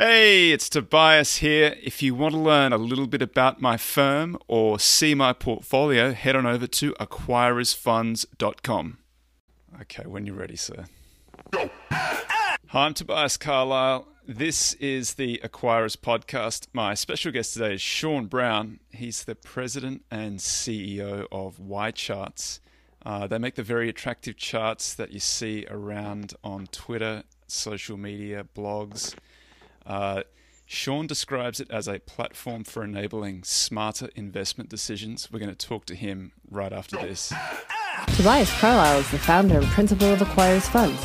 Hey, it's Tobias here. If you want to learn a little bit about my firm or see my portfolio, head on over to acquirersfunds.com. Okay, when you're ready, sir. Hi, I'm Tobias Carlisle. This is the Acquirers Podcast. My special guest today is Sean Brown. He's the president and CEO of YCharts. Uh, they make the very attractive charts that you see around on Twitter, social media, blogs. Uh, Sean describes it as a platform for enabling smarter investment decisions. We're going to talk to him right after this. Tobias Carlisle is the founder and principal of Acquirers Funds.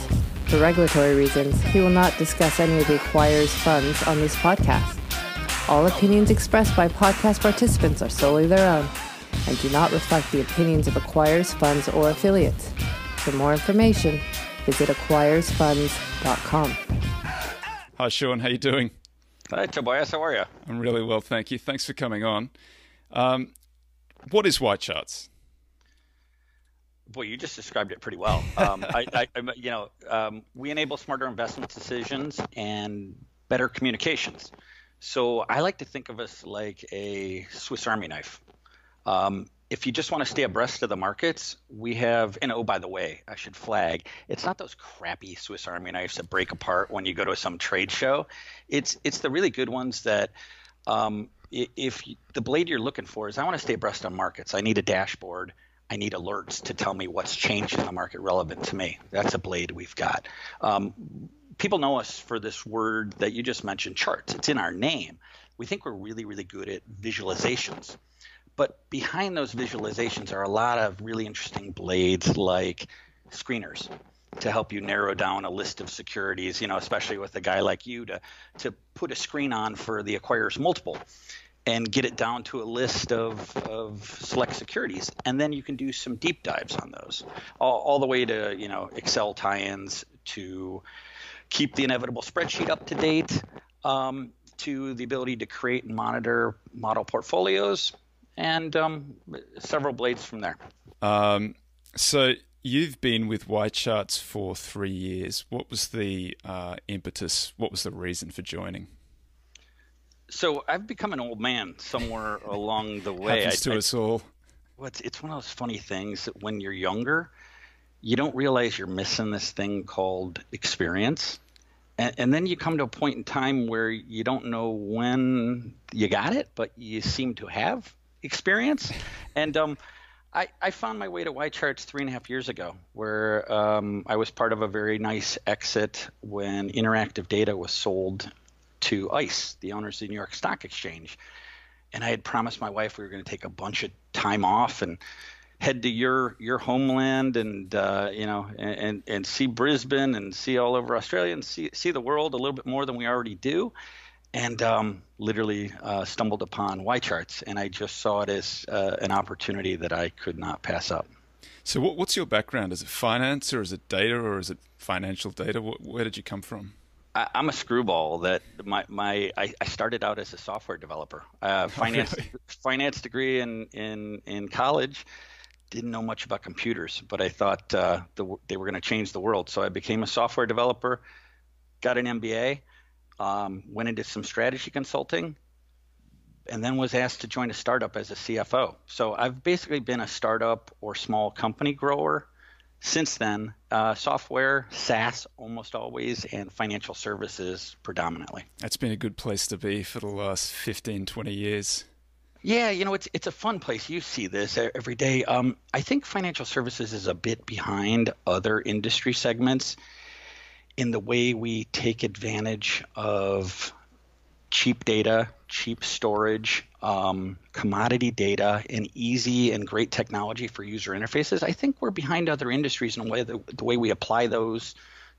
For regulatory reasons, he will not discuss any of the Acquirers funds on this podcast. All opinions expressed by podcast participants are solely their own and do not reflect the opinions of Acquirers funds or affiliates. For more information, visit acquirersfunds.com. Hi, Sean. How you doing? Hi, Tobias. How are you? I'm really well, thank you. Thanks for coming on. Um, what is YCharts? Boy, you just described it pretty well. Um, I, I, you know, um, we enable smarter investment decisions and better communications. So I like to think of us like a Swiss Army knife. Um, if you just want to stay abreast of the markets, we have, and oh, by the way, I should flag, it's not those crappy Swiss Army knives that break apart when you go to some trade show. It's it's the really good ones that, um, if you, the blade you're looking for is, I want to stay abreast on markets. I need a dashboard. I need alerts to tell me what's changed in the market relevant to me. That's a blade we've got. Um, people know us for this word that you just mentioned, charts. It's in our name. We think we're really, really good at visualizations. But behind those visualizations are a lot of really interesting blades like screeners to help you narrow down a list of securities, you know, especially with a guy like you to to put a screen on for the acquirers multiple and get it down to a list of, of select securities. And then you can do some deep dives on those, all, all the way to, you know, Excel tie-ins to keep the inevitable spreadsheet up to date, um, to the ability to create and monitor model portfolios, and um, several blades from there. Um, so you've been with YCharts for three years. What was the uh, impetus? What was the reason for joining? So I've become an old man somewhere along the way. Happens to I, us all. Well, it's, it's one of those funny things that when you're younger, you don't realize you're missing this thing called experience. And, and, then you come to a point in time where you don't know when you got it, but you seem to have experience. And um, I, I, found my way to YCharts three and a half years ago, where um, I was part of a very nice exit when Interactive Data was sold to ICE, the owners of the New York Stock Exchange. And I had promised my wife we were going to take a bunch of time off and head to your your homeland and uh, you know and and see Brisbane and see all over Australia and see see the world a little bit more than we already do and um, literally uh, stumbled upon YCharts, and I just saw it as uh, an opportunity that I could not pass up. So, what, what's your background? Is it finance, or is it data, or is it financial data? Where did you come from? I, am a screwball. That my my I, I, started out as a software developer. Uh, finance oh, really? finance degree in in in college. Didn't know much about computers, but I thought uh, the, they were going to change the world. So I became a software developer, got an MBA um, went into some strategy consulting, and then was asked to join a startup as a CFO. So I've basically been a startup or small company grower since then. Uh, software, SaaS almost always, and financial services predominantly. That's been a good place to be for the last 15, 20 years. Yeah, you know, it's it's a fun place. You see this every day. Um, I think financial services is a bit behind other industry segments in the way we take advantage of cheap data, cheap storage, um, commodity data, and easy and great technology for user interfaces, I think we're behind other industries in a way that the way we apply those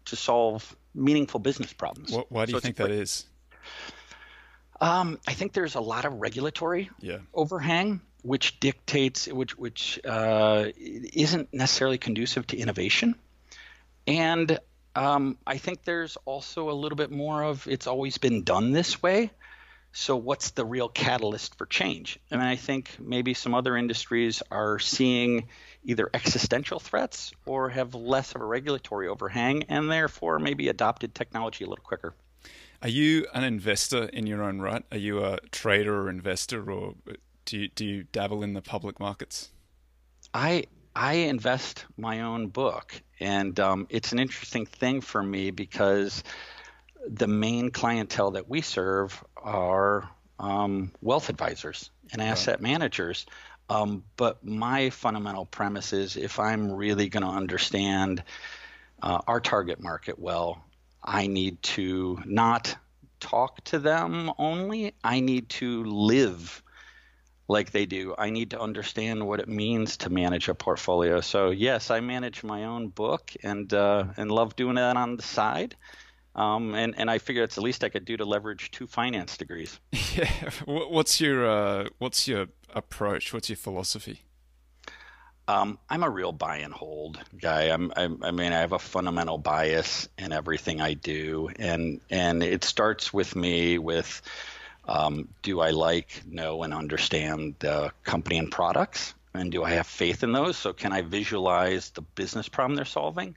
to solve meaningful business problems. Why, why do so you think that is? Um, I think there's a lot of regulatory yeah. overhang, which dictates, which which uh, isn't necessarily conducive to innovation, and um, I think there's also a little bit more of it's always been done this way. So, what's the real catalyst for change? And I think maybe some other industries are seeing either existential threats or have less of a regulatory overhang and therefore maybe adopted technology a little quicker. Are you an investor in your own right? Are you a trader or investor, or do you, do you dabble in the public markets? I I invest my own book, and um, it's an interesting thing for me because the main clientele that we serve are um, wealth advisors and asset right. managers. Um, but my fundamental premise is if I'm really going to understand uh, our target market well, I need to not talk to them only. I need to live like they do. I need to understand what it means to manage a portfolio. So yes, I manage my own book and uh, and love doing that on the side. Um, and and I figure it's the least I could do to leverage two finance degrees. Yeah. What's your uh, what's your approach? What's your philosophy? Um, I'm a real buy and hold guy. I'm, I'm, i mean, I have a fundamental bias in everything I do, and and it starts with me with, um, do I like, know, and understand the company and products, and do I have faith in those? So can I visualize the business problem they're solving?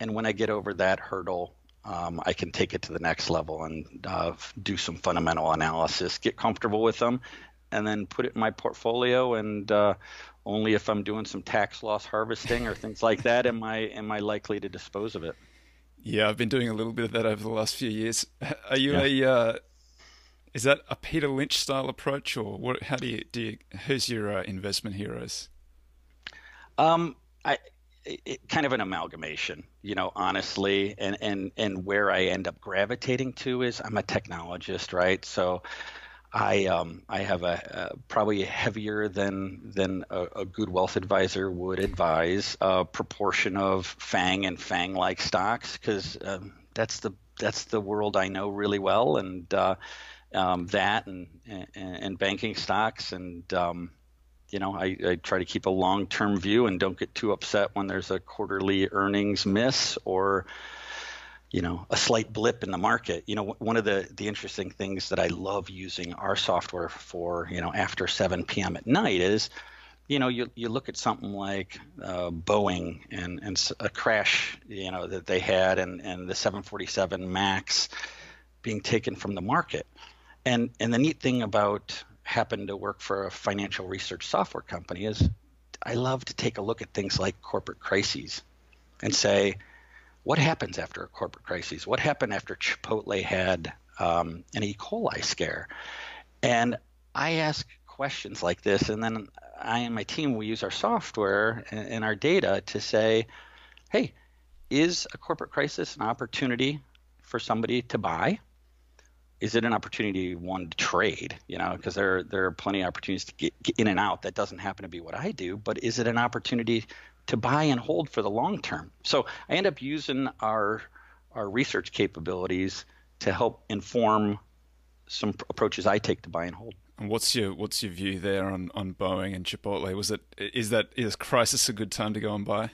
And when I get over that hurdle, um, I can take it to the next level and uh, do some fundamental analysis, get comfortable with them, and then put it in my portfolio. And uh, only if I'm doing some tax loss harvesting or things like that am I am I likely to dispose of it. Yeah, I've been doing a little bit of that over the last few years. Are you yeah. a uh, is that a Peter Lynch style approach, or what? How do you do? You, who's your uh, investment heroes? Um, I it, kind of an amalgamation, you know, honestly, and and and where I end up gravitating to is I'm a technologist, right? So I um, I have a, a, probably heavier than than a, a, good wealth advisor would advise a proportion of FANG and FANG like stocks because um, that's the that's the world I know really well, and uh, um, that and, and, and banking stocks. And um, you know, I, I, try to keep a long term view and don't get too upset when there's a quarterly earnings miss or you know a slight blip in the market. You know one of the the interesting things that i love using our software for you know after 7 p.m at night is you know you, you look at something like uh, boeing and and a crash you know that they had and and the 747 max being taken from the market and and the neat thing about happening to work for a financial research software company is i love to take a look at things like corporate crises and say what happens after a corporate crisis? What happened after Chipotle had um, an E. coli scare? And I ask questions like this, and then I and my team we use our software and, and our data to say, hey, is a corporate crisis an opportunity for somebody to buy? Is it an opportunity one to trade? You know, because there there are plenty of opportunities to get, get in and out. That doesn't happen to be what I do, but is it an opportunity to buy and hold for the long term. So I end up using our our research capabilities to help inform some approaches I take to buy and hold. And what's your what's your view there on, on Boeing and Chipotle? Was it is that is crisis a good time to go and buy?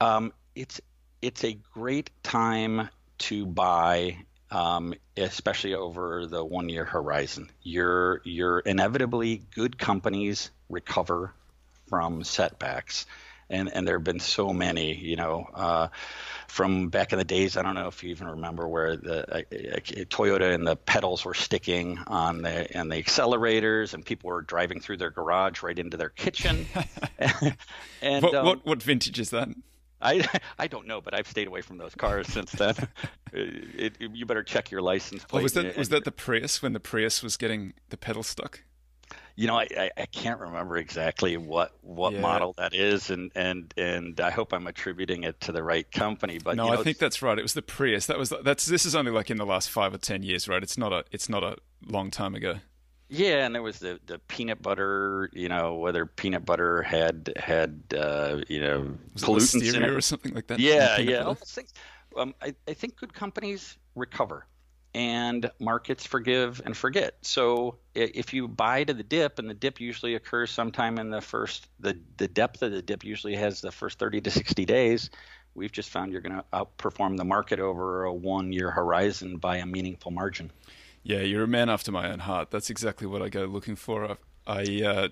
Um, it's it's a great time to buy, um, especially over the one year horizon. You're you're inevitably good companies recover from setbacks and and there have been so many, you know, uh, from back in the days. I don't know if you even remember where the uh, Toyota and the pedals were sticking on the and the accelerators, and people were driving through their garage right into their kitchen. and what, um, what, what vintage is that? I I don't know, but I've stayed away from those cars since then. it, it, you better check your license plate. Oh, was that and, was that the Prius when the Prius was getting the pedal stuck? you know, I, I, can't remember exactly what what yeah. model that is, and and and I hope I'm attributing it to the right company. But no, you know, I think that's right. It was the Prius. That was that's this is only like in the last five or ten years, right? It's not a it's not a long time ago. Yeah, and there was the, the peanut butter, you know, whether peanut butter had had uh, you know was pollutants in it or something like that. Yeah, yeah, all those things. Um, I, I think good companies recover and markets forgive and forget. So if you buy to the dip, and the dip usually occurs sometime in the first, the, the depth of the dip usually has the first 30 to 60 days. We've just found you're going to outperform the market over a one year horizon by a meaningful margin. Yeah, you're a man after my own heart. That's exactly what I go looking for. I, I uh,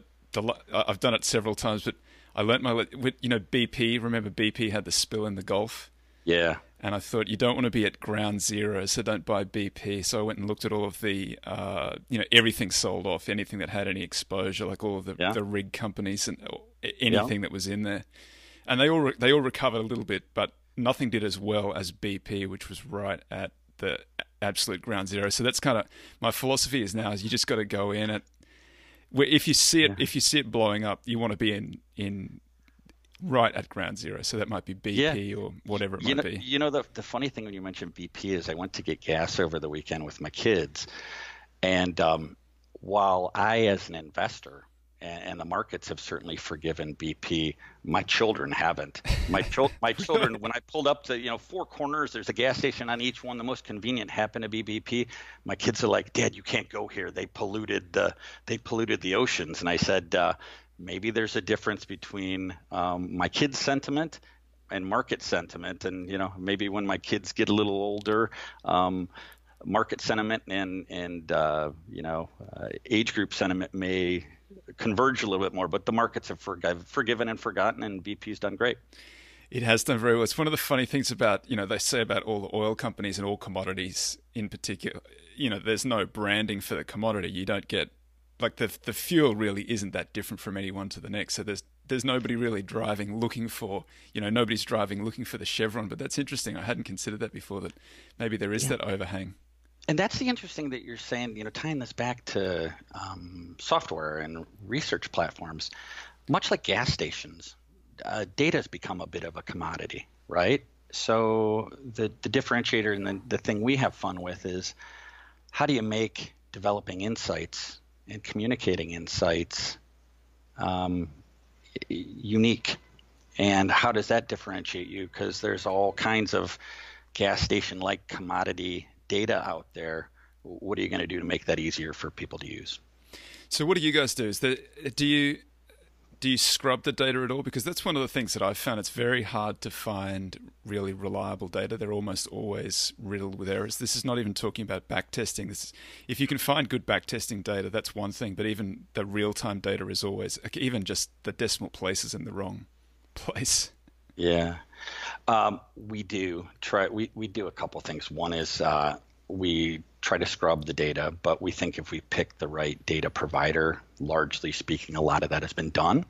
I've done it several times, but I learnt my, you know, BP. Remember BP had the spill in the Gulf Yeah. And I thought you don't want to be at ground zero, so don't buy BP. So I went and looked at all of the, uh, you know, everything sold off, anything that had any exposure, like all of the, yeah. the rig companies and anything yeah. that was in there, and they all re- they all recovered a little bit, but nothing did as well as BP, which was right at the absolute ground zero. So that's kind of my philosophy is now is you just got to go in at where if you see it yeah. if you see it blowing up, you want to be in in right at ground zero. So that might be BP yeah. or whatever it you might know, be. You know the the funny thing when you mentioned BP is I went to get gas over the weekend with my kids, and um, while I as an investor and, the markets have certainly forgiven BP. My children haven't. My, my children, when I pulled up to you know four corners, there's a gas station on each one. The most convenient happened to be BP. My kids are like, Dad, you can't go here. They polluted the they polluted the oceans. And I said, uh, maybe there's a difference between um, my kids' sentiment and market sentiment. And you know, maybe when my kids get a little older. Um, market sentiment and and uh, you know uh, age group sentiment may converge a little bit more. But the markets have forgiven and forgotten, and BP's done great. It has done very well. It's one of the funny things about, you know, they say about all the oil companies and all commodities in particular, you know, there's no branding for the commodity. You don't get, like, the, the fuel really isn't that different from any one to the next. So there's, there's nobody really driving looking for, you know, nobody's driving looking for the Chevron. But that's interesting. I hadn't considered that before, that maybe there is yeah. that overhang and that's the interesting that you're saying, you know, tying this back to um, software and research platforms. Much like gas stations, uh, data has become a bit of a commodity, right? So the the differentiator and the, the thing we have fun with is how do you make developing insights and communicating insights um, unique, and how does that differentiate you? Because there's all kinds of gas station like commodity data out there, what are you going to do to make that easier for people to use? So, what do you guys do? Is that do you do you scrub the data at all? Because that's one of the things that I've found. It's very hard to find really reliable data. They're almost always riddled with errors. This is not even talking about backtesting. This is, if you can find good backtesting data, that's one thing. But even the real time data is always even just the decimal places in the wrong place. Yeah. Um, we do try. We, we do a couple things. One is uh, we try to scrub the data, but we think if we pick the right data provider, largely speaking, a lot of that has been done.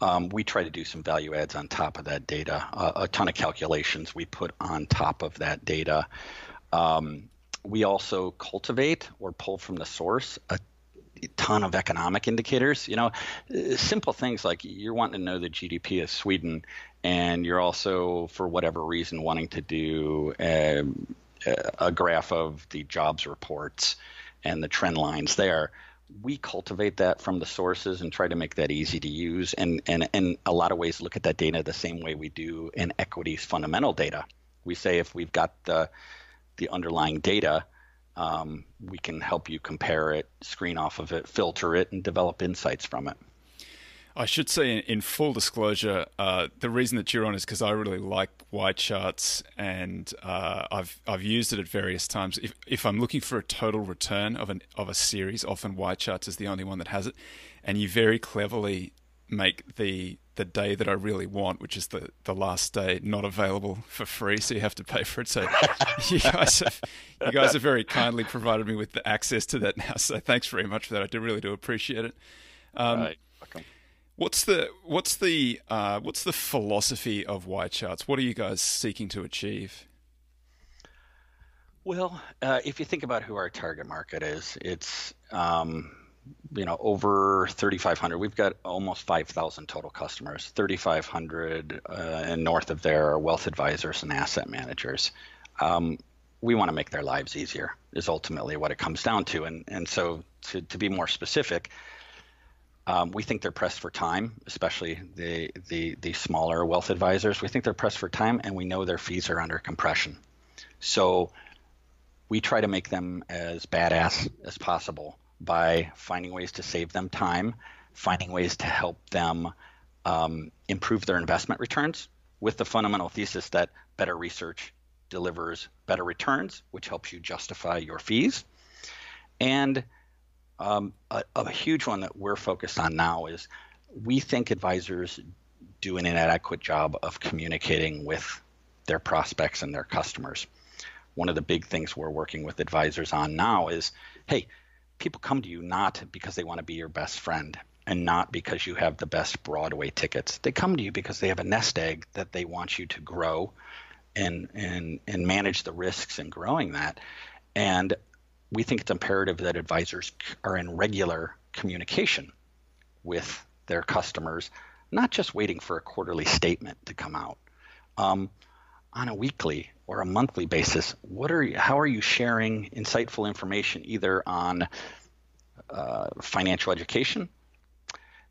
Um, we try to do some value adds on top of that data. Uh, a ton of calculations we put on top of that data. Um, we also cultivate or pull from the source a ton of economic indicators. You know, simple things like you're wanting to know the GDP of Sweden, and you're also, for whatever reason, wanting to do a, a graph of the jobs reports and the trend lines there. We cultivate that from the sources and try to make that easy to use, and and in a lot of ways look at that data the same way we do in equities fundamental data. We say if we've got the the underlying data, um, we can help you compare it, screen off of it, filter it, and develop insights from it. I should say, in, full disclosure, uh, the reason that you're on is because I really like YCharts, and uh, I've I've used it at various times. If if I'm looking for a total return of an of a series, often YCharts is the only one that has it, and you very cleverly make the the day that I really want, which is the, the last day, not available for free, so you have to pay for it. So you guys have you guys have very kindly provided me with the access to that now. So thanks very much for that. I do really do appreciate it. Um, right. What's the what's the uh, what's the philosophy of YCharts? What are you guys seeking to achieve? Well, uh, if you think about who our target market is, it's um, you know over 3500 we've got almost 5000 total customers 3500 uh, and north of there are wealth advisors and asset managers um, we want to make their lives easier is ultimately what it comes down to and and so to, to be more specific um, we think they're pressed for time, especially the, the the smaller wealth advisors. We think they're pressed for time, and we know their fees are under compression. So we try to make them as badass as possible by finding ways to save them time, finding ways to help them um, improve their investment returns with the fundamental thesis that better research delivers better returns, which helps you justify your fees. And um, a, a, huge one that we're focused on now is we think advisors do an inadequate job of communicating with their prospects and their customers. One of the big things we're working with advisors on now is hey, people come to you not because they want to be your best friend and not because you have the best Broadway tickets. They come to you because they have a nest egg that they want you to grow and and and manage the risks in growing that. And we think it's imperative that advisors are in regular communication with their customers, not just waiting for a quarterly statement to come out. Um, on a weekly or a monthly basis, what are you, how are you sharing insightful information either on uh, financial education,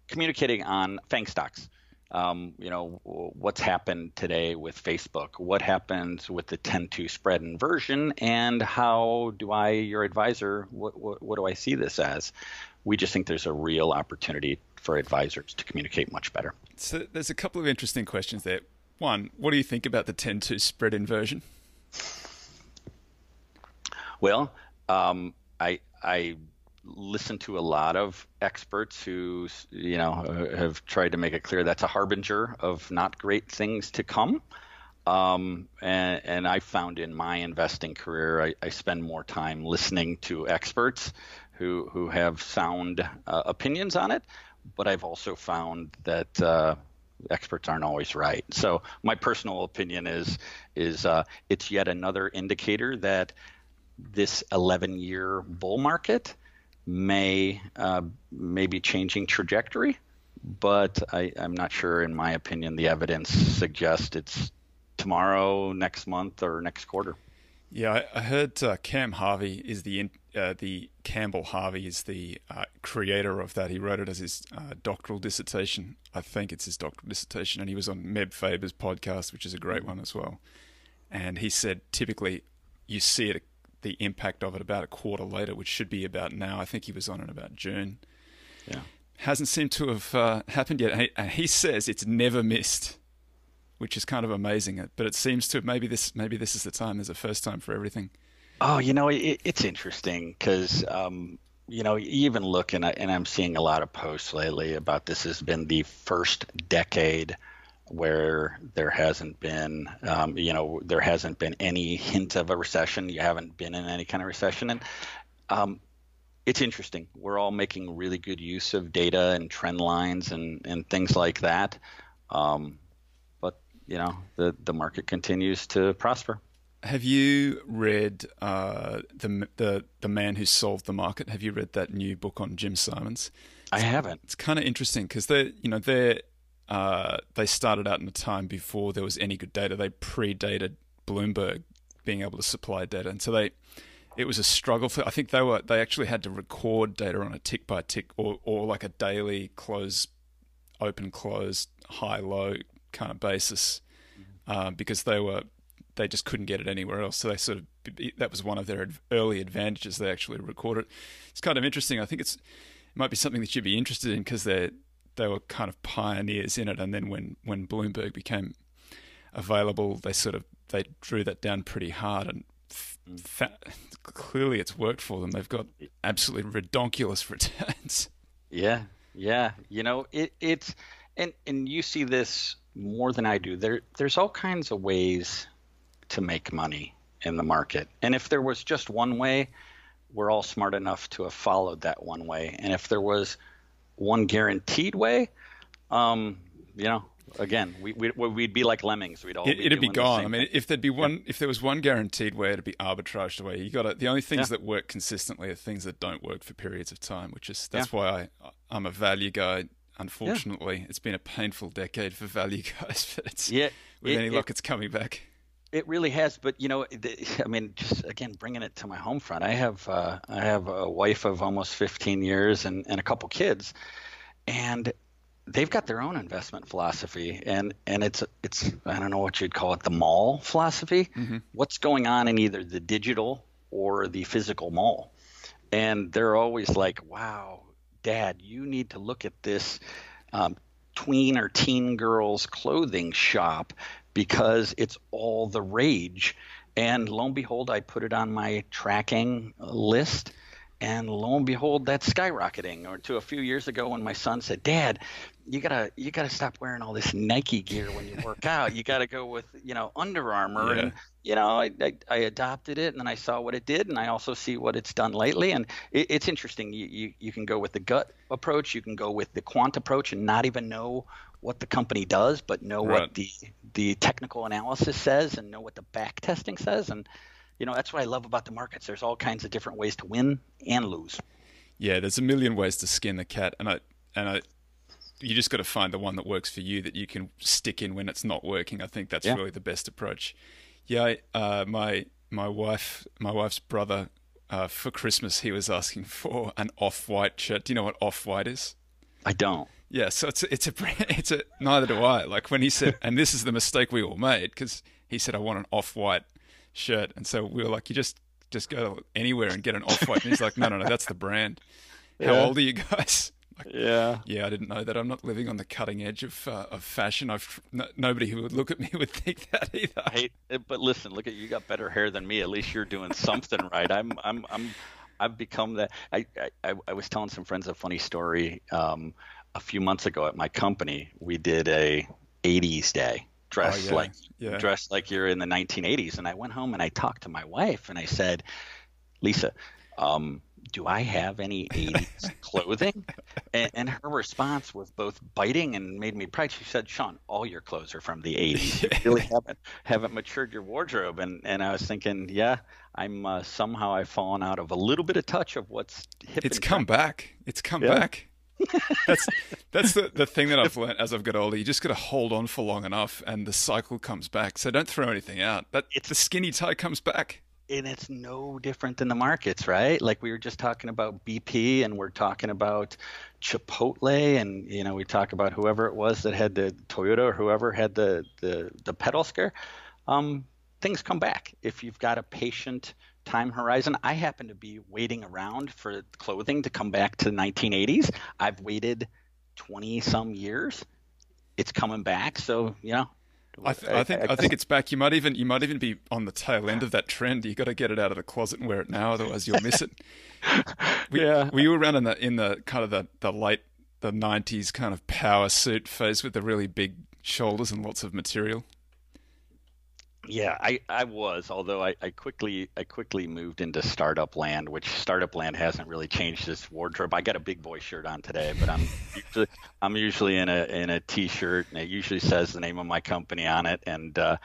communicating on FANG stocks? Um, you know what's happened today with Facebook, what happens with the 10-2 spread inversion, and how do I, your advisor, what, what, what do I see this as? We just think there's a real opportunity for advisors to communicate much better. So there's a couple of interesting questions there. One, what do you think about the 10-2 spread inversion? Well, um, I I listen to a lot of experts who you know have tried to make it clear that's a harbinger of not great things to come. Um, and, and, I found in my investing career, I, I, spend more time listening to experts who who have sound uh, opinions on it. But I've also found that uh, experts aren't always right. So my personal opinion is is uh, it's yet another indicator that this 11 year bull market may uh, may be changing trajectory, but I, am not sure. In my opinion, the evidence suggests it's tomorrow, next month, or next quarter. Yeah, I, heard uh, Cam Harvey is the uh, the Campbell Harvey is the uh, creator of that. He wrote it as his uh, doctoral dissertation. I think it's his doctoral dissertation, and he was on Meb Faber's podcast, which is a great one as well. And he said typically you see it the impact of it about a quarter later, which should be about now. I think he was on in about June. Yeah. Hasn't seemed to have uh, happened yet. And he, says it's never missed, which is kind of amazing. But it seems to maybe this maybe this is the time. There's a first time for everything. Oh, you know, it, it's interesting because um, you know, even look and, and I'm seeing a lot of posts lately about this has been the first decade where there hasn't been, um, you know, there hasn't been any hint of a recession. You haven't been in any kind of recession, and um, it's interesting. We're all making really good use of data and trend lines and, and things like that. Um, but you know, the the market continues to prosper. Have you read uh, the the the man who solved the market? Have you read that new book on Jim Simons? I haven't. It's kind of interesting because they you know they're uh, they started out in a time before there was any good data. They predated Bloomberg being able to supply data, and so they it was a struggle for. I think they were they actually had to record data on a tick by tick or or like a daily close, open close, high low kind of basis, um, because they were they just couldn't get it anywhere else. So they sort of that was one of their early advantages. They actually recorded. It's kind of interesting. I think it's it might be something that you'd be interested in because they're they were kind of pioneers in it. And then when when Bloomberg became available, they sort of they drew that down pretty hard and. Mm. Fa- clearly, it's worked for them. They've got absolutely redonkulous returns. Yeah, yeah. You know, it, it's and and you see this more than I do. There, there's all kinds of ways to make money in the market, and if there was just one way, we're all smart enough to have followed that one way. And if there was one guaranteed way, um, you know, again, we, we would be like lemmings. We'd all it, would be gone. I mean, if there'd be one, yeah. if there was one guaranteed way, it'd be arbitraged away. You got the only things yeah. that work consistently are things that don't work for periods of time, which is that's yeah. why I I'm a value guy. Unfortunately, it's been a painful decade for value guys, but it's yeah, with it, any luck, it's coming back. It really has, but you know, I mean, just again bringing it to my home front. I have uh, I have a wife of almost 15 years and, and a couple kids, and they've got their own investment philosophy, and and it's it's I don't know what you'd call it, the mall philosophy. Mm-hmm. What's going on in either the digital or the physical mall, and they're always like, "Wow, Dad, you need to look at this." Um, tween or teen girls clothing shop because it's all the rage. And lo and behold, I put it on my tracking list, and lo and behold, that's skyrocketing. Or to a few years ago, when my son said, "Dad, you gotta you gotta stop wearing all this Nike gear when you work out. You gotta go with you know Under Armour." Yeah. And you know, I, I, I adopted it, and then I saw what it did, and I also see what it's done lately. And it, it's interesting. You, you you can go with the gut approach, you can go with the quant approach, and not even know what the company does, but know Right. what the the technical analysis says, and know what the back testing says, and you know that's what I love about the markets. There's all kinds of different ways to win and lose. Yeah, there's a million ways to skin the cat, and I and I, you just got to find the one that works for you that you can stick in when it's not working. I think that's Yeah. really the best approach. Yeah, uh, my my wife, my wife's brother, uh, for Christmas he was asking for an off-white shirt. Do you know what off-white is? I don't. Yeah, so it's a, it's a brand- it's a neither do I. Like when he said, and this is the mistake we all made because he said I want an off-white shirt, and so we were like, you just just go anywhere and get an off-white, and he's like, no, no, no, that's the brand. How old are you guys? Like, Yeah. yeah, I didn't know that. I'm not living on the cutting edge of uh, of fashion. I've no, nobody who would look at me would think that either. Hey, eh, but listen, look at you got better hair than me. At least you're doing something right. I'm I'm I'm I've become that. I I, I was telling some friends a funny story. Um, a few months ago at my company, we did a 80s day. dressed Oh, yeah, like yeah. dress like you're in the 1980s. And I went home and I talked to my wife and I said, Lisa, um, do I have any 80s clothing? And, and her response was both biting and made me proud. She said, Sean, all your clothes are from the 80s. You really haven't, haven't matured your wardrobe. And, and I was thinking, yeah, I'm uh, somehow I've fallen out of a little bit of touch of what's hip It's come trendy. back. It's come Yeah. back. That's that's the, the thing that I've learned as I've got older. You just got to hold on for long enough, and the cycle comes back. So don't throw anything out. That It's- the skinny tie comes back. and it's no different than the markets, right? Like we were just talking about BP, and we're talking about Chipotle, and you know we talk about whoever it was that had the Toyota or whoever had the the, the pedal scare. Um, things come back if you've got a patient time horizon. I happen to be waiting around for clothing to come back to the 1980s. I've waited 20 some years. It's coming back, so you know. I, th- I think I, guess- think it's back. You might even you might even be on the tail end of that trend. You got to get it out of the closet and wear it now, otherwise you'll miss it. We, Yeah. Were you around in the in the kind of the, the late the nineties kind of power suit phase with the really big shoulders and lots of material? Yeah, I, I was, although I, I quickly I quickly moved into startup land, which startup land hasn't really changed its wardrobe. I got a big boy shirt on today, but I'm usually I'm usually in a in a t-shirt and it usually says the name of my company on it and uh,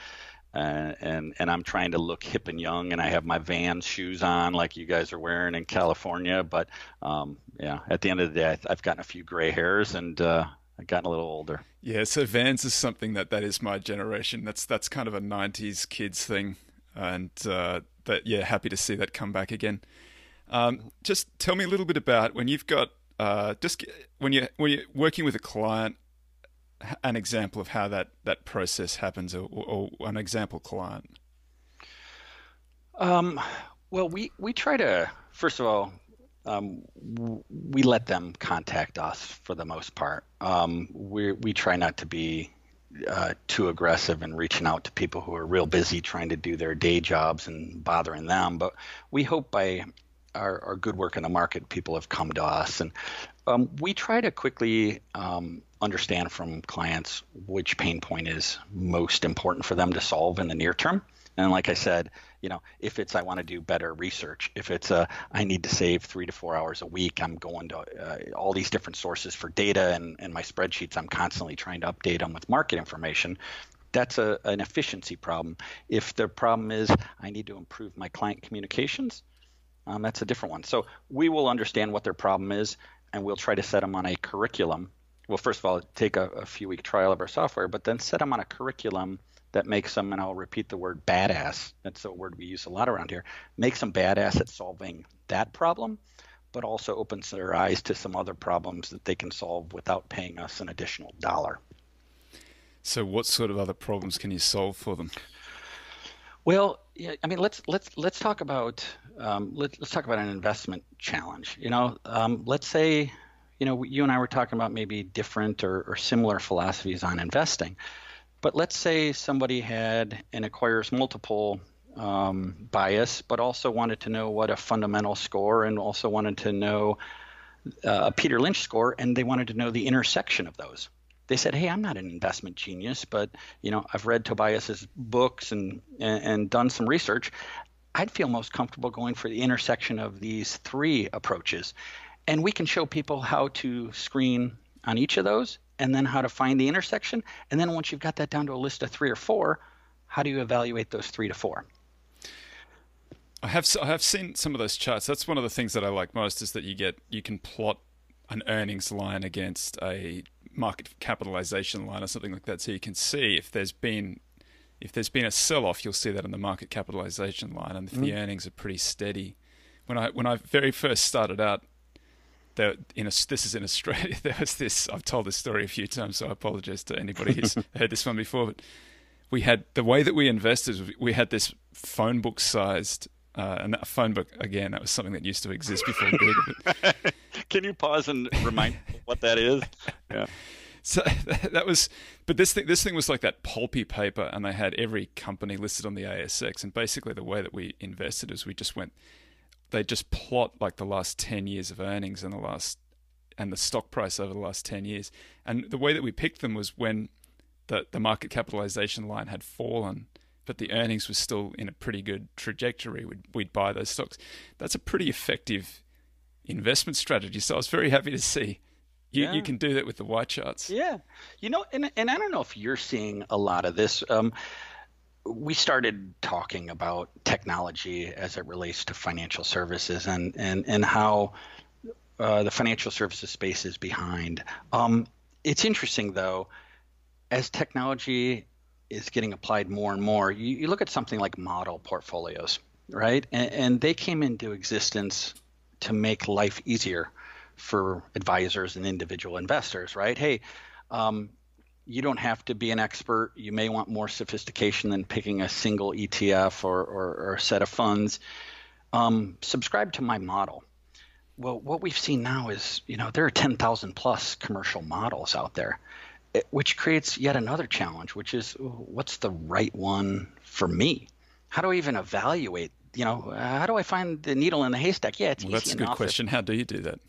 uh, and and I'm trying to look hip and young and I have my Vans shoes on like you guys are wearing in California, but um, yeah, at the end of the day, I- I've gotten a few gray hairs and uh, I've gotten a little older. Yeah, so Vans is something that that is my generation. That's that's kind of a '90s kids thing, and uh, that yeah, happy to see that come back again. Um, just tell me a little bit about when you've got uh, just when you when you're working with a client, an example of how that that process happens, or, or, or an example client. Um, well, we, we try to, first of all, um, we let them contact us for the most part. Um, we, we try not to be uh, too aggressive in reaching out to people who are real busy trying to do their day jobs and bothering them. But we hope by our, our good work in the market, people have come to us. And um, we try to quickly um, understand from clients which pain point is most important for them to solve in the near term. And like I said, you know, if it's I want to do better research, if it's a I need to save three to four hours a week, I'm going to uh, all these different sources for data and, and my spreadsheets. I'm constantly trying to update them with market information. That's a, an efficiency problem. If the problem is I need to improve my client communications, um, that's a different one. So we will understand what their problem is, and we'll try to set them on a curriculum. Well, first of all, take a, a few week trial of our software, but then set them on a curriculum that makes them, and I'll repeat the word badass. That's a word we use a lot around here. Makes them badass at solving that problem, but also opens their eyes to some other problems that they can solve without paying us an additional dollar. So, what sort of other problems can you solve for them? Well, yeah, I mean, let's let's let's talk about um, let, let's talk about an investment challenge. You know, um, let's say, you know, you and I were talking about maybe different or, or similar philosophies on investing, but let's say somebody had an acquirers multiple um, bias, but also wanted to know what a fundamental score and also wanted to know uh, a Peter Lynch score, and they wanted to know the intersection of those. They said, "Hey, I'm not an investment genius, but you know, I've read Tobias's books and, and, and done some research. I'd feel most comfortable going for the intersection of these three approaches, and we can show people how to screen on each of those, and then how to find the intersection, and then once you've got that down to a list of three or four, how do you evaluate those three to four? I have I have seen some of those charts. That's one of the things that I like most is that you get you can plot an earnings line against a market capitalization line or something like that, so you can see if there's been if there's been a sell off, you'll see that in the market capitalization line, and if mm. the earnings are pretty steady. When I when I very first started out, there in a, this is in Australia. There was this. I've told this story a few times, so I apologize to anybody who's heard this one before. But we had the way that we invested. We had this phone book sized uh, and that phone book again, that was something that used to exist before Google. Can you pause and remind what that is? Yeah. So that was, but this thing, this thing was like that pulpy paper, and they had every company listed on the ASX. And basically, the way that we invested is we just went, they just plot like the last ten years of earnings and the last and the stock price over the last ten years. And the way that we picked them was when the the market capitalization line had fallen but the earnings were still in a pretty good trajectory, we'd, we'd buy those stocks. That's a pretty effective investment strategy. So I was very happy to see you, yeah. you can do that with the YCharts. Yeah. You know, and, and I don't know if you're seeing a lot of this. Um, we started talking about technology as it relates to financial services and, and, and how uh, the financial services space is behind. Um, it's interesting, though, as technology is getting applied more and more. You, you look at something like model portfolios, right? And, and, they came into existence to make life easier for advisors and individual investors, right? Hey, um, you don't have to be an expert. You may want more sophistication than picking a single ETF or, or, or a set of funds. Um, subscribe to my model. Well, what we've seen now is, you know, there are 10,000 plus commercial models out there which creates yet another challenge, which is what's the right one for me? How do I even evaluate? You know, how do I find the needle in the haystack? Yeah, it's well, easy That's a good question. How do you do that?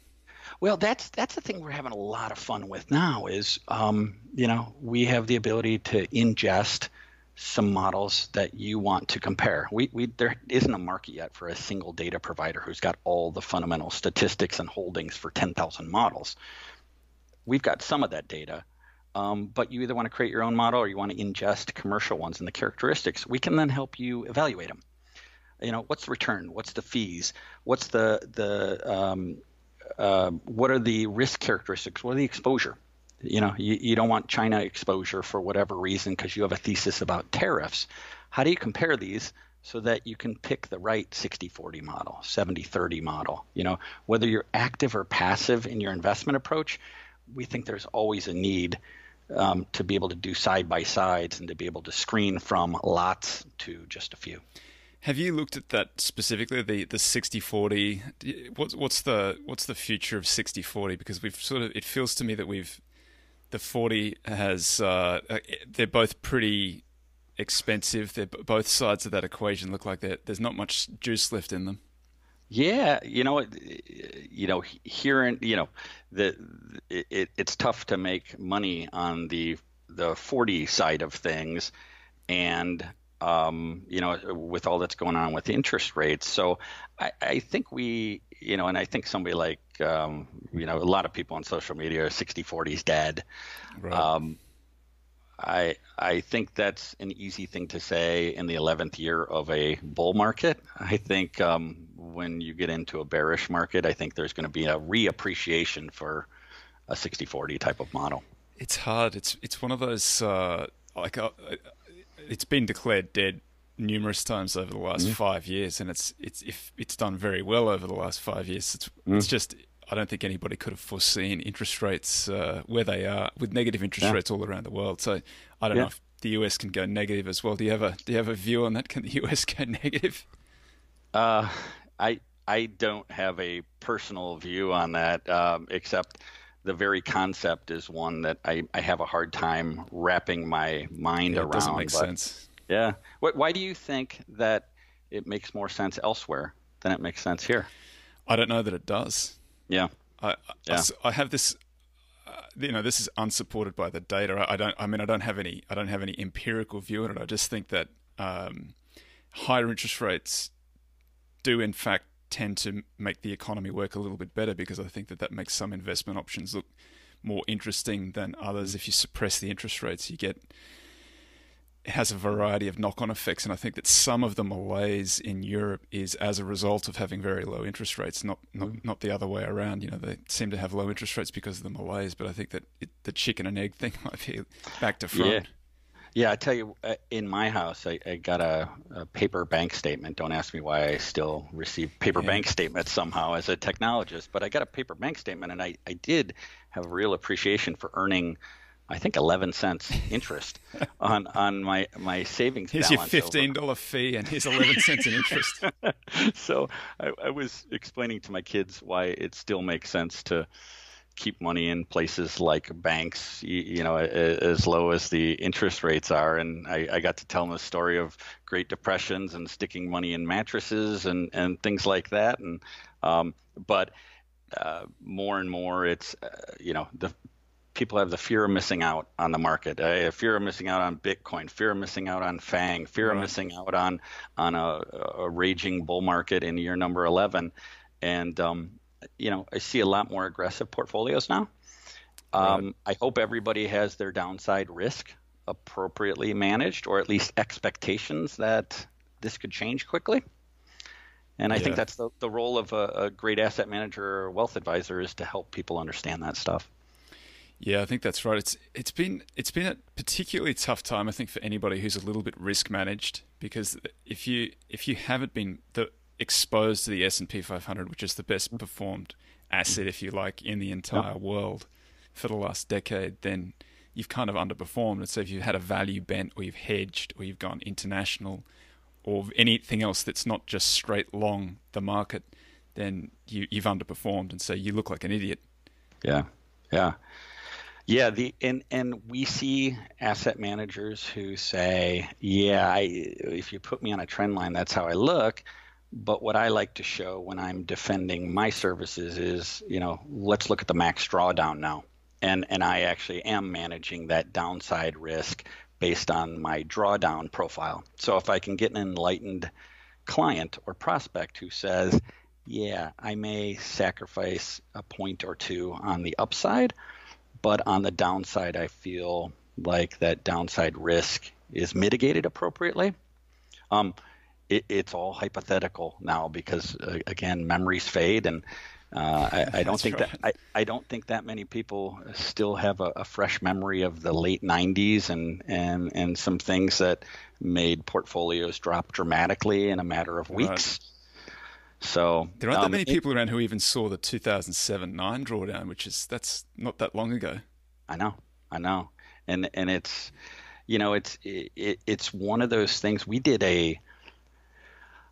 Well, that's that's the thing we're having a lot of fun with now. Is um, you know we have the ability to ingest some models that you want to compare. We, we there isn't a market yet for a single data provider who's got all the fundamental statistics and holdings for 10,000 models. We've got some of that data, um, but you either want to create your own model or you want to ingest commercial ones and the characteristics. We can then help you evaluate them. You know, what's the return? What's the fees? What's the the um, uh, what are the risk characteristics? What are the exposure? You know, you, you don't want China exposure for whatever reason because you have a thesis about tariffs. How do you compare these so that you can pick the right 60-40 model, 70-30 model? You know, whether you're active or passive in your investment approach, we think there's always a need um, to be able to do side by sides and to be able to screen from lots to just a few. Have you looked at that specifically, the the 60-40? What's what's the what's the future of 60-40? Because we've sort of it feels to me that we've the 40 has uh, uh they're both pretty expensive. They're both sides of that equation look like there's not much juice left in them. Yeah, you know, you know, here you know, the it, it's tough to make money on the the 40 side of things, and um, you know, with all that's going on with interest rates. So I, I think we, you know, and I think somebody like, um, you know, a lot of people on social media are 60 40 is dead. Right. Um, I I think that's an easy thing to say in the 11th year of a bull market. I think um, when you get into a bearish market, I think there's going to be a reappreciation for a 60-40 type of model. It's hard. It's it's one of those uh, like uh, it's been declared dead numerous times over the last mm. five years, and it's it's if it's done very well over the last five years. It's mm. it's just I don't think anybody could have foreseen interest rates uh, where they are with negative interest yeah. rates all around the world. So I don't yeah. know if the US can go negative as well. Do you have a do you have a view on that? Can the US go negative? Uh, I I don't have a personal view on that, um, except the very concept is one that I, I have a hard time wrapping my mind yeah, around. It doesn't make sense. Yeah. What, why do you think that it makes more sense elsewhere than it makes sense here. I don't know that it does. Yeah. I, yeah. I, I have this uh, you know this is unsupported by the data. I don't. I mean, I don't have any. I don't have any empirical view on it. I just think that um, higher interest rates do, in fact, tend to make the economy work a little bit better because I think that that makes some investment options look more interesting than others. If you suppress the interest rates, you get it has a variety of knock-on effects, and I think that some of the malaise in Europe is as a result of having very low interest rates, not not, mm. not the other way around. You know, they seem to have low interest rates because of the malaise, but I think that it, the chicken and egg thing might be back to front. Yeah. Yeah, I tell you, uh, in my house, I, I got a, a, paper bank statement. Don't ask me why I still receive paper yeah. bank statements somehow as a technologist, but I got a paper bank statement, and I, I did have a real appreciation for earning I think eleven cents interest on on my my savings. Here's your fifteen dollar fee, and here's eleven cents in interest. so I, I, was explaining to my kids why it still makes sense to keep money in places like banks, you, you know, as low as the interest rates are, and I, I got to tell them the story of Great Depressions and sticking money in mattresses and and things like that, and um, but. Uh, more and more, it's uh, you know the people have the fear of missing out on the market, uh, fear of missing out on Bitcoin, fear of missing out on FANG, fear right. of missing out on on a, a, raging bull market in year number 11. And um, you know, I see a lot more aggressive portfolios now. Um, right. I hope everybody has their downside risk appropriately managed, or at least expectations that this could change quickly. And I yeah. think that's the, the role of a, a great asset manager or wealth advisor is to help people understand that stuff. Yeah, I think that's right. It's it's been it's been a particularly tough time, I think, for anybody who's a little bit risk managed because if you if you haven't been the, exposed to the S and P 500, which is the best mm. performed asset, if you like, in the entire yep. world for the last decade, then you've kind of underperformed. And so if you've had a value bent, or you've hedged, or you've gone international, or anything else that's not just straight long the market, then you, you've underperformed, and so you look like an idiot. Yeah, yeah. Yeah, the and and we see asset managers who say, "Yeah, I, if you put me on a trend line, that's how I look." But what I like to show when I'm defending my services is, you know, let's look at the max drawdown now. And and I actually am managing that downside risk based on my drawdown profile. So if I can get an enlightened client or prospect who says, "Yeah, I may sacrifice a point or two on the upside." But on the downside, I feel like that downside risk is mitigated appropriately. Um, it, it's all hypothetical now because uh, again, memories fade, and uh, I, I, don't think right. that I, I don't think that many people still have a, a, fresh memory of the late '90s and and and some things that made portfolios drop dramatically in a matter of weeks. Right. So there aren't um, that many it, people around who even saw the 2007 nine drawdown, which is that's not that long ago. I know, I know, and and it's you know it's it, it's one of those things. We did a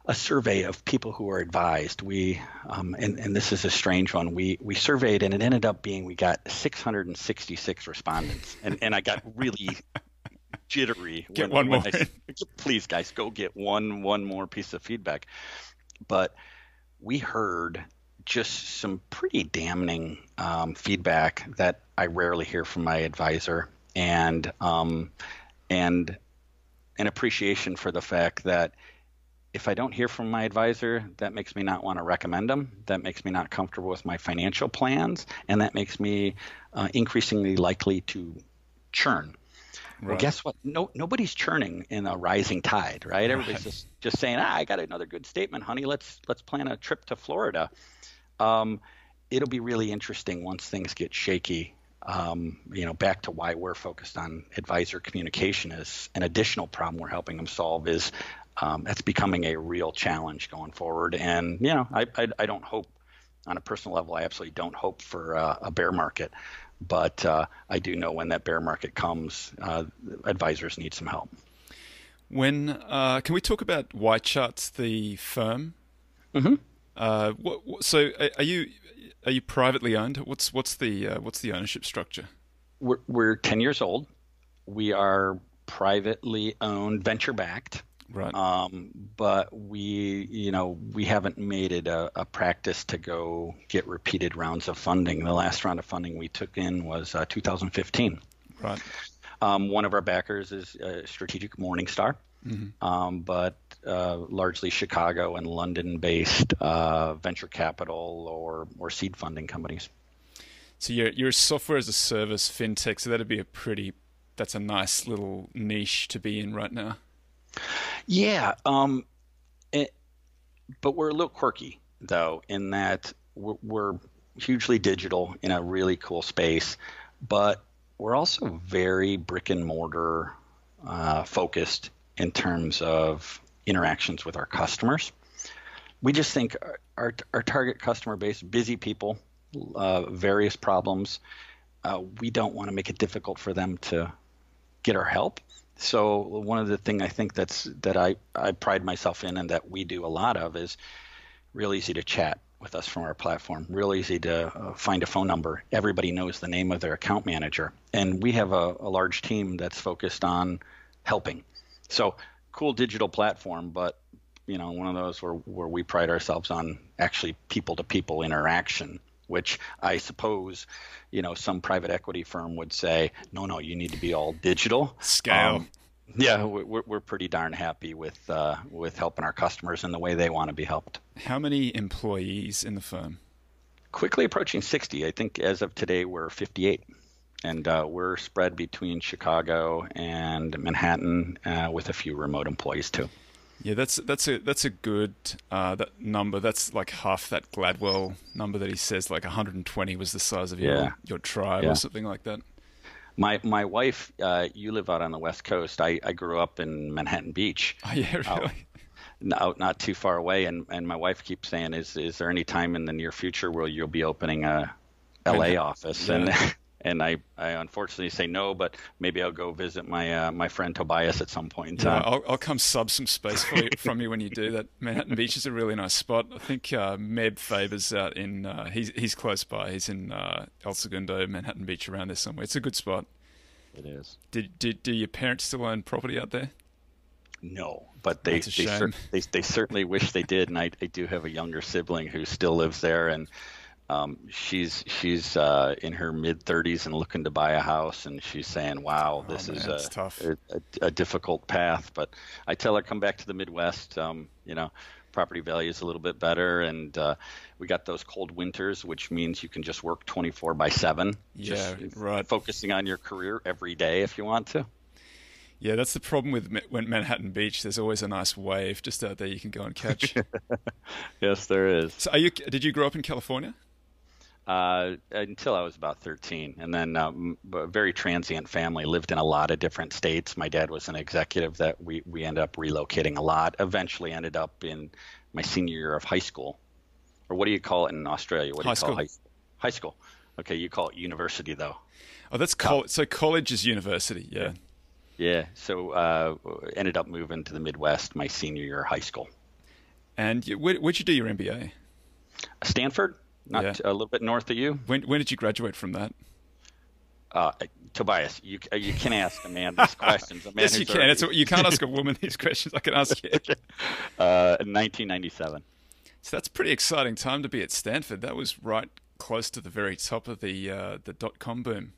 a survey of people who are advised. We um, and and this is a strange one. We we surveyed and it ended up being we got 666 respondents, and and I got really jittery. Get when, one when more. I, please, guys, go get one one more piece of feedback. But we heard just some pretty damning um, feedback that I rarely hear from my advisor, and um, and an appreciation for the fact that if I don't hear from my advisor, that makes me not want to recommend them. That makes me not comfortable with my financial plans, and that makes me uh, increasingly likely to churn. Right. Well, guess what? No, nobody's churning in a rising tide, right? Everybody's right. just just saying, ah, I got another good statement, honey. Let's let's plan a trip to Florida. Um, it'll be really interesting once things get shaky. Um, you know, back to why we're focused on advisor communication is an additional problem we're helping them solve is um, that's becoming a real challenge going forward. And you know, I I, I don't hope on a personal level, I absolutely don't hope for uh, a bear market. But uh, I do know when that bear market comes, uh, advisors need some help. When uh, can we talk about YCharts, the firm? Mm-hmm. Uh, what, what, so are you are you privately owned? What's what's the uh, what's the ownership structure? We're, we're ten years old. We are privately owned, venture backed. Right. Um, but we, you know, we haven't made it a, a, practice to go get repeated rounds of funding. The last round of funding we took in was uh, 2015. Right. Um, one of our backers is uh, Strategic Morningstar, mm-hmm. um, but uh, largely Chicago and London-based uh, venture capital or or seed funding companies. So you're you're software as a service fintech. So that'd be a pretty that's a nice little niche to be in right now. Yeah, um, it, but we're a little quirky though in that we're, we're hugely digital in a really cool space, but we're also very brick and mortar uh, focused in terms of interactions with our customers. We just think our, our, our target customer base, busy people, uh, various problems, uh, we don't want to make it difficult for them to get our help. So one of the things I think that's that I, I pride myself in and that we do a lot of is real easy to chat with us from our platform. Real easy to uh, find a phone number. Everybody knows the name of their account manager, and we have a, a large team that's focused on helping. So cool digital platform, but you know one of those where where we pride ourselves on actually people to people interaction which I suppose, you know, some private equity firm would say, no, no, you need to be all digital. Scale. Um, yeah, we're, we're pretty darn happy with uh, with helping our customers in the way they want to be helped. How many employees in the firm? Quickly approaching 60. I think as of today, we're 58. And uh, we're spread between Chicago and Manhattan uh, with a few remote employees too. Yeah, that's that's a that's a good uh, that number. That's like half that Gladwell number that he says. Like 120 was the size of your yeah. your tribe yeah. or something like that. My my wife, uh, you live out on the west coast. I, I grew up in Manhattan Beach. Oh yeah, really. Out, not too far away, and, and my wife keeps saying, "Is is there any time in the near future where you'll be opening a L.A. office?" Yeah. And and I, I unfortunately say no, but maybe I'll go visit my uh, my friend Tobias at some point in time. Yeah, I'll, I'll come sub some space you, from you when you do that. Manhattan Beach is a really nice spot. I think uh, Meb Faber's out in uh, he's he's close by. He's in uh, El Segundo, Manhattan Beach, around there somewhere. It's a good spot. It is. Did did do your parents still own property out there? No, but they they, cer- they, they certainly wish they did, and I, I do have a younger sibling who still lives there, and um, she's she's uh, in her mid 30s and looking to buy a house, and she's saying, "Wow, oh, this oh, man, is a, a, a, difficult path." But I tell her, "Come back to the Midwest. Um, you know, property value is a little bit better, and uh, we got those cold winters, which means you can just work 24 by seven. Yeah, right. Focusing on your career every day if you want to. Yeah, that's the problem with when Manhattan Beach. There's always a nice wave just out there you can go and catch. yes, there is. So, are you? Did you grow up in California? Uh, until I was about 13. And then um, a very transient family, lived in a lot of different states. My dad was an executive that we, we ended up relocating a lot. Eventually ended up in my senior year of high school. Or what do you call it in Australia? What do high you call school. high school? High school. Okay, you call it university though. Oh, that's. So college is university, yeah. Yeah. So uh, ended up moving to the Midwest my senior year of high school. And where, where'd you do your MBA? Stanford not yeah. a little bit north of you. When when did you graduate from that? Uh, Tobias, you uh, you can ask a man these questions. A man yes, you can. A, you can't ask a woman these questions. I can ask you. uh, 1997. So that's a pretty exciting time to be at Stanford. That was right close to the very top of the uh, the dot com boom.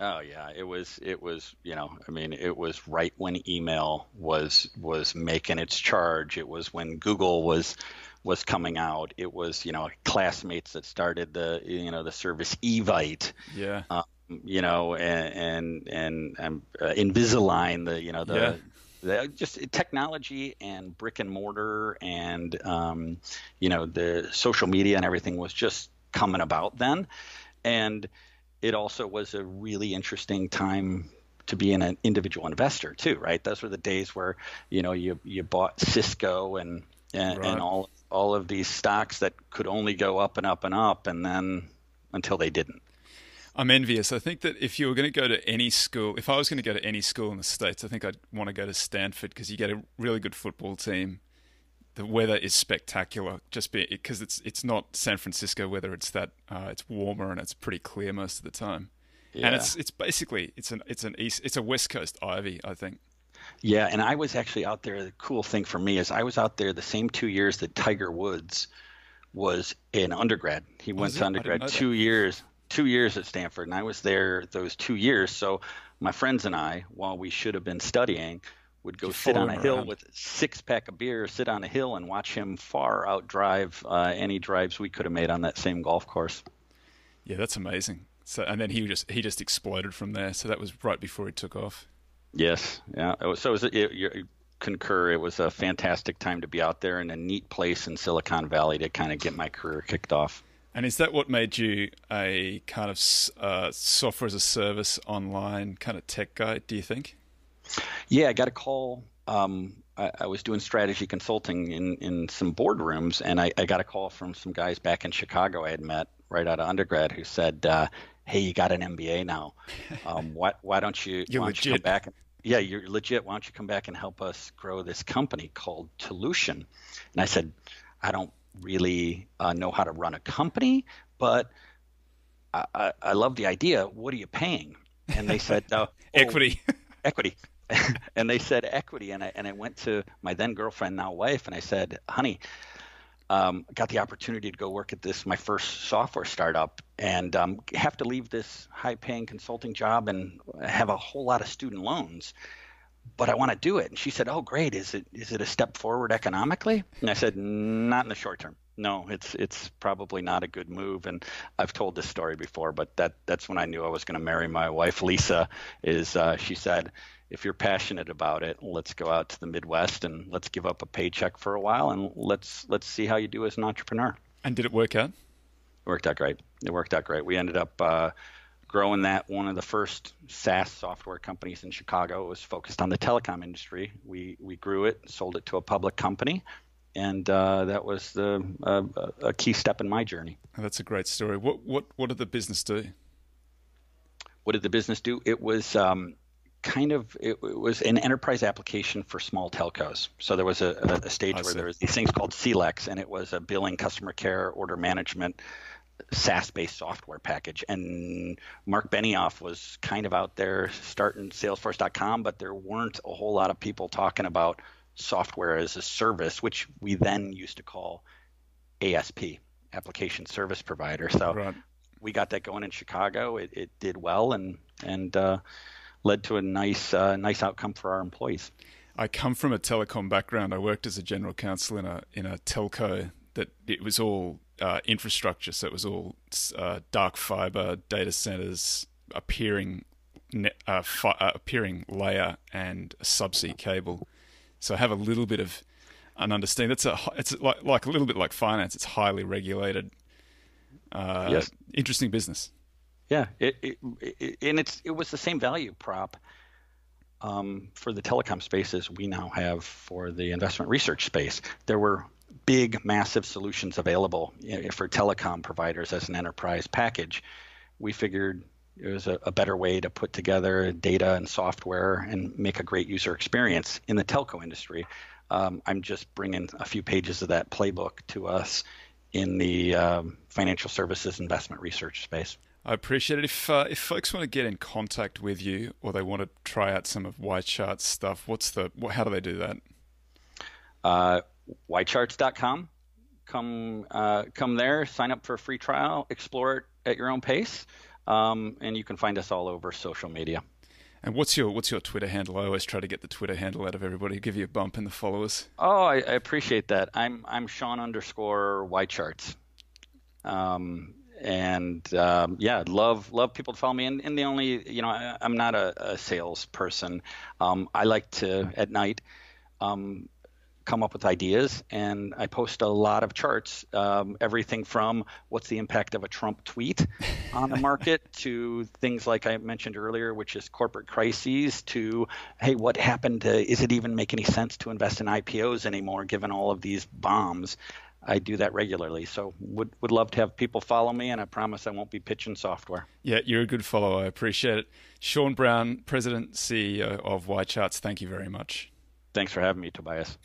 Oh yeah, it was it was you know I mean it was right when email was was making its charge. It was when Google was was coming out. It was you know classmates that started the you know the service Evite. Yeah. Um, you know and and and um, uh, Invisalign the you know the. Yeah. The, just technology and brick and mortar and um, you know the social media and everything was just coming about then and it also was a really interesting time to be an individual investor too right those were the days where you know you you bought cisco and and, right. and all all of these stocks that could only go up and up and up, and then until they didn't. I'm envious. I think that if you were going to go to any school, if I was going to go to any school in the States, I think I'd want to go to Stanford because you get a really good football team. The weather is spectacular, just because it's it's not San Francisco weather. It's that uh, it's warmer and it's pretty clear most of the time. Yeah. And it's it's basically it's an it's an east it's a West Coast Ivy, I think. Yeah, and I was actually out there. The cool thing for me is I was out there the same two years that Tiger Woods was in undergrad. He went to undergrad two years, two years at Stanford, and I was there those two years. So my friends and I, while we should have been studying, would go sit on a hill with six pack of beer, sit on a hill, and watch him far outdrive uh, any drives we could have made on that same golf course. Yeah, that's amazing. So, and then he just he just exploded from there. So that was right before he took off. Yes, yeah. Was, so it it, you concur. It was a fantastic time to be out there and a neat place in Silicon Valley to kind of get my career kicked off. And is that what made you a kind of uh, software as a service online kind of tech guy? Do you think? Yeah, I got a call. Um, I, I, was doing strategy consulting in in some boardrooms, and I, I, got a call from some guys back in Chicago I had met right out of undergrad who said, uh, "Hey, you got an MBA now. Um, why why don't you why don't you come back?" And, yeah, you're legit. Why don't you come back and help us grow this company called Tolution? And I said, I don't really uh, know how to run a company, but I, I, I, love the idea. What are you paying? And they said, uh, equity. Oh, equity. and they said equity. And I, and I went to my then girlfriend, now wife, and I said, honey, um, got the opportunity to go work at this my first software startup and um, have to leave this high paying consulting job and have a whole lot of student loans but I want to do it. And she said oh great. Is it is it a step forward economically? And I said not in the short term. No it's it's probably not a good move. And I've told this story before but that that's when I knew I was going to marry my wife Lisa is uh, she said if you're passionate about it, let's go out to the Midwest and let's give up a paycheck for a while and let's let's see how you do as an entrepreneur. And did it work out? It worked out great. It worked out great. We ended up uh, growing that. One of the first SaaS software companies in Chicago it was focused on the telecom industry. We we grew it, sold it to a public company, and uh, that was the uh, a key step in my journey. Oh, that's a great story. What what what did the business do? What did the business do? It was um, kind of it, it, was an enterprise application for small telcos. So there was a, a stage where there was these things called CLECs, and it was a billing, customer care, order management, SaaS-based software package. And Marc Benioff was kind of out there starting Salesforce.com, but there weren't a whole lot of people talking about software as a service, which we then used to call ASP, application service provider. So right. we got that going in Chicago. It, it did well, and and uh, led to a nice uh, nice outcome for our employees. I come from a telecom background. I worked as a general counsel in a in a telco that it was all uh, infrastructure, so it was all uh, dark fiber data centers appearing uh, fi- uh, appearing layer and a subsea cable. So I have a little bit of an understanding. That's a it's like like a little bit like finance. It's highly regulated. Uh, yes. Interesting business. Yeah, it, it, it, and it's it was the same value prop um, for the telecom space as we now have for the investment research space. There were big, massive solutions available for telecom providers as an enterprise package. We figured it was a, a, better way to put together data and software and make a great user experience in the telco industry. Um, I'm just bringing a few pages of that playbook to us in the um, financial services investment research space. I appreciate it. If uh, if folks want to get in contact with you or they want to try out some of YCharts' stuff, what's the how do they do that? Uh, ycharts.com. Come uh, come there, sign up for a free trial, explore it at your own pace, um, and you can find us all over social media. And what's your what's your Twitter handle? I always try to get the Twitter handle out of everybody, give you a bump in the followers. Oh, I, I appreciate that. I'm I'm Sean underscore YCharts. Um, and um, yeah, love love people to follow me. And, and the only, you know, I, am not a, a salesperson. Um, I like to at night um, come up with ideas, and I post a lot of charts. Um, everything from what's the impact of a Trump tweet on the market to things like I mentioned earlier, which is corporate crises. To hey, what happened? To, is it even make any sense to invest in IPOs anymore, given all of these bombs? I do that regularly. So would would love to have people follow me, and I promise I won't be pitching software. Yeah, you're a good follower. I appreciate it. Sean Brown, President CEO of YCharts. Thank you very much. Thanks for having me, Tobias.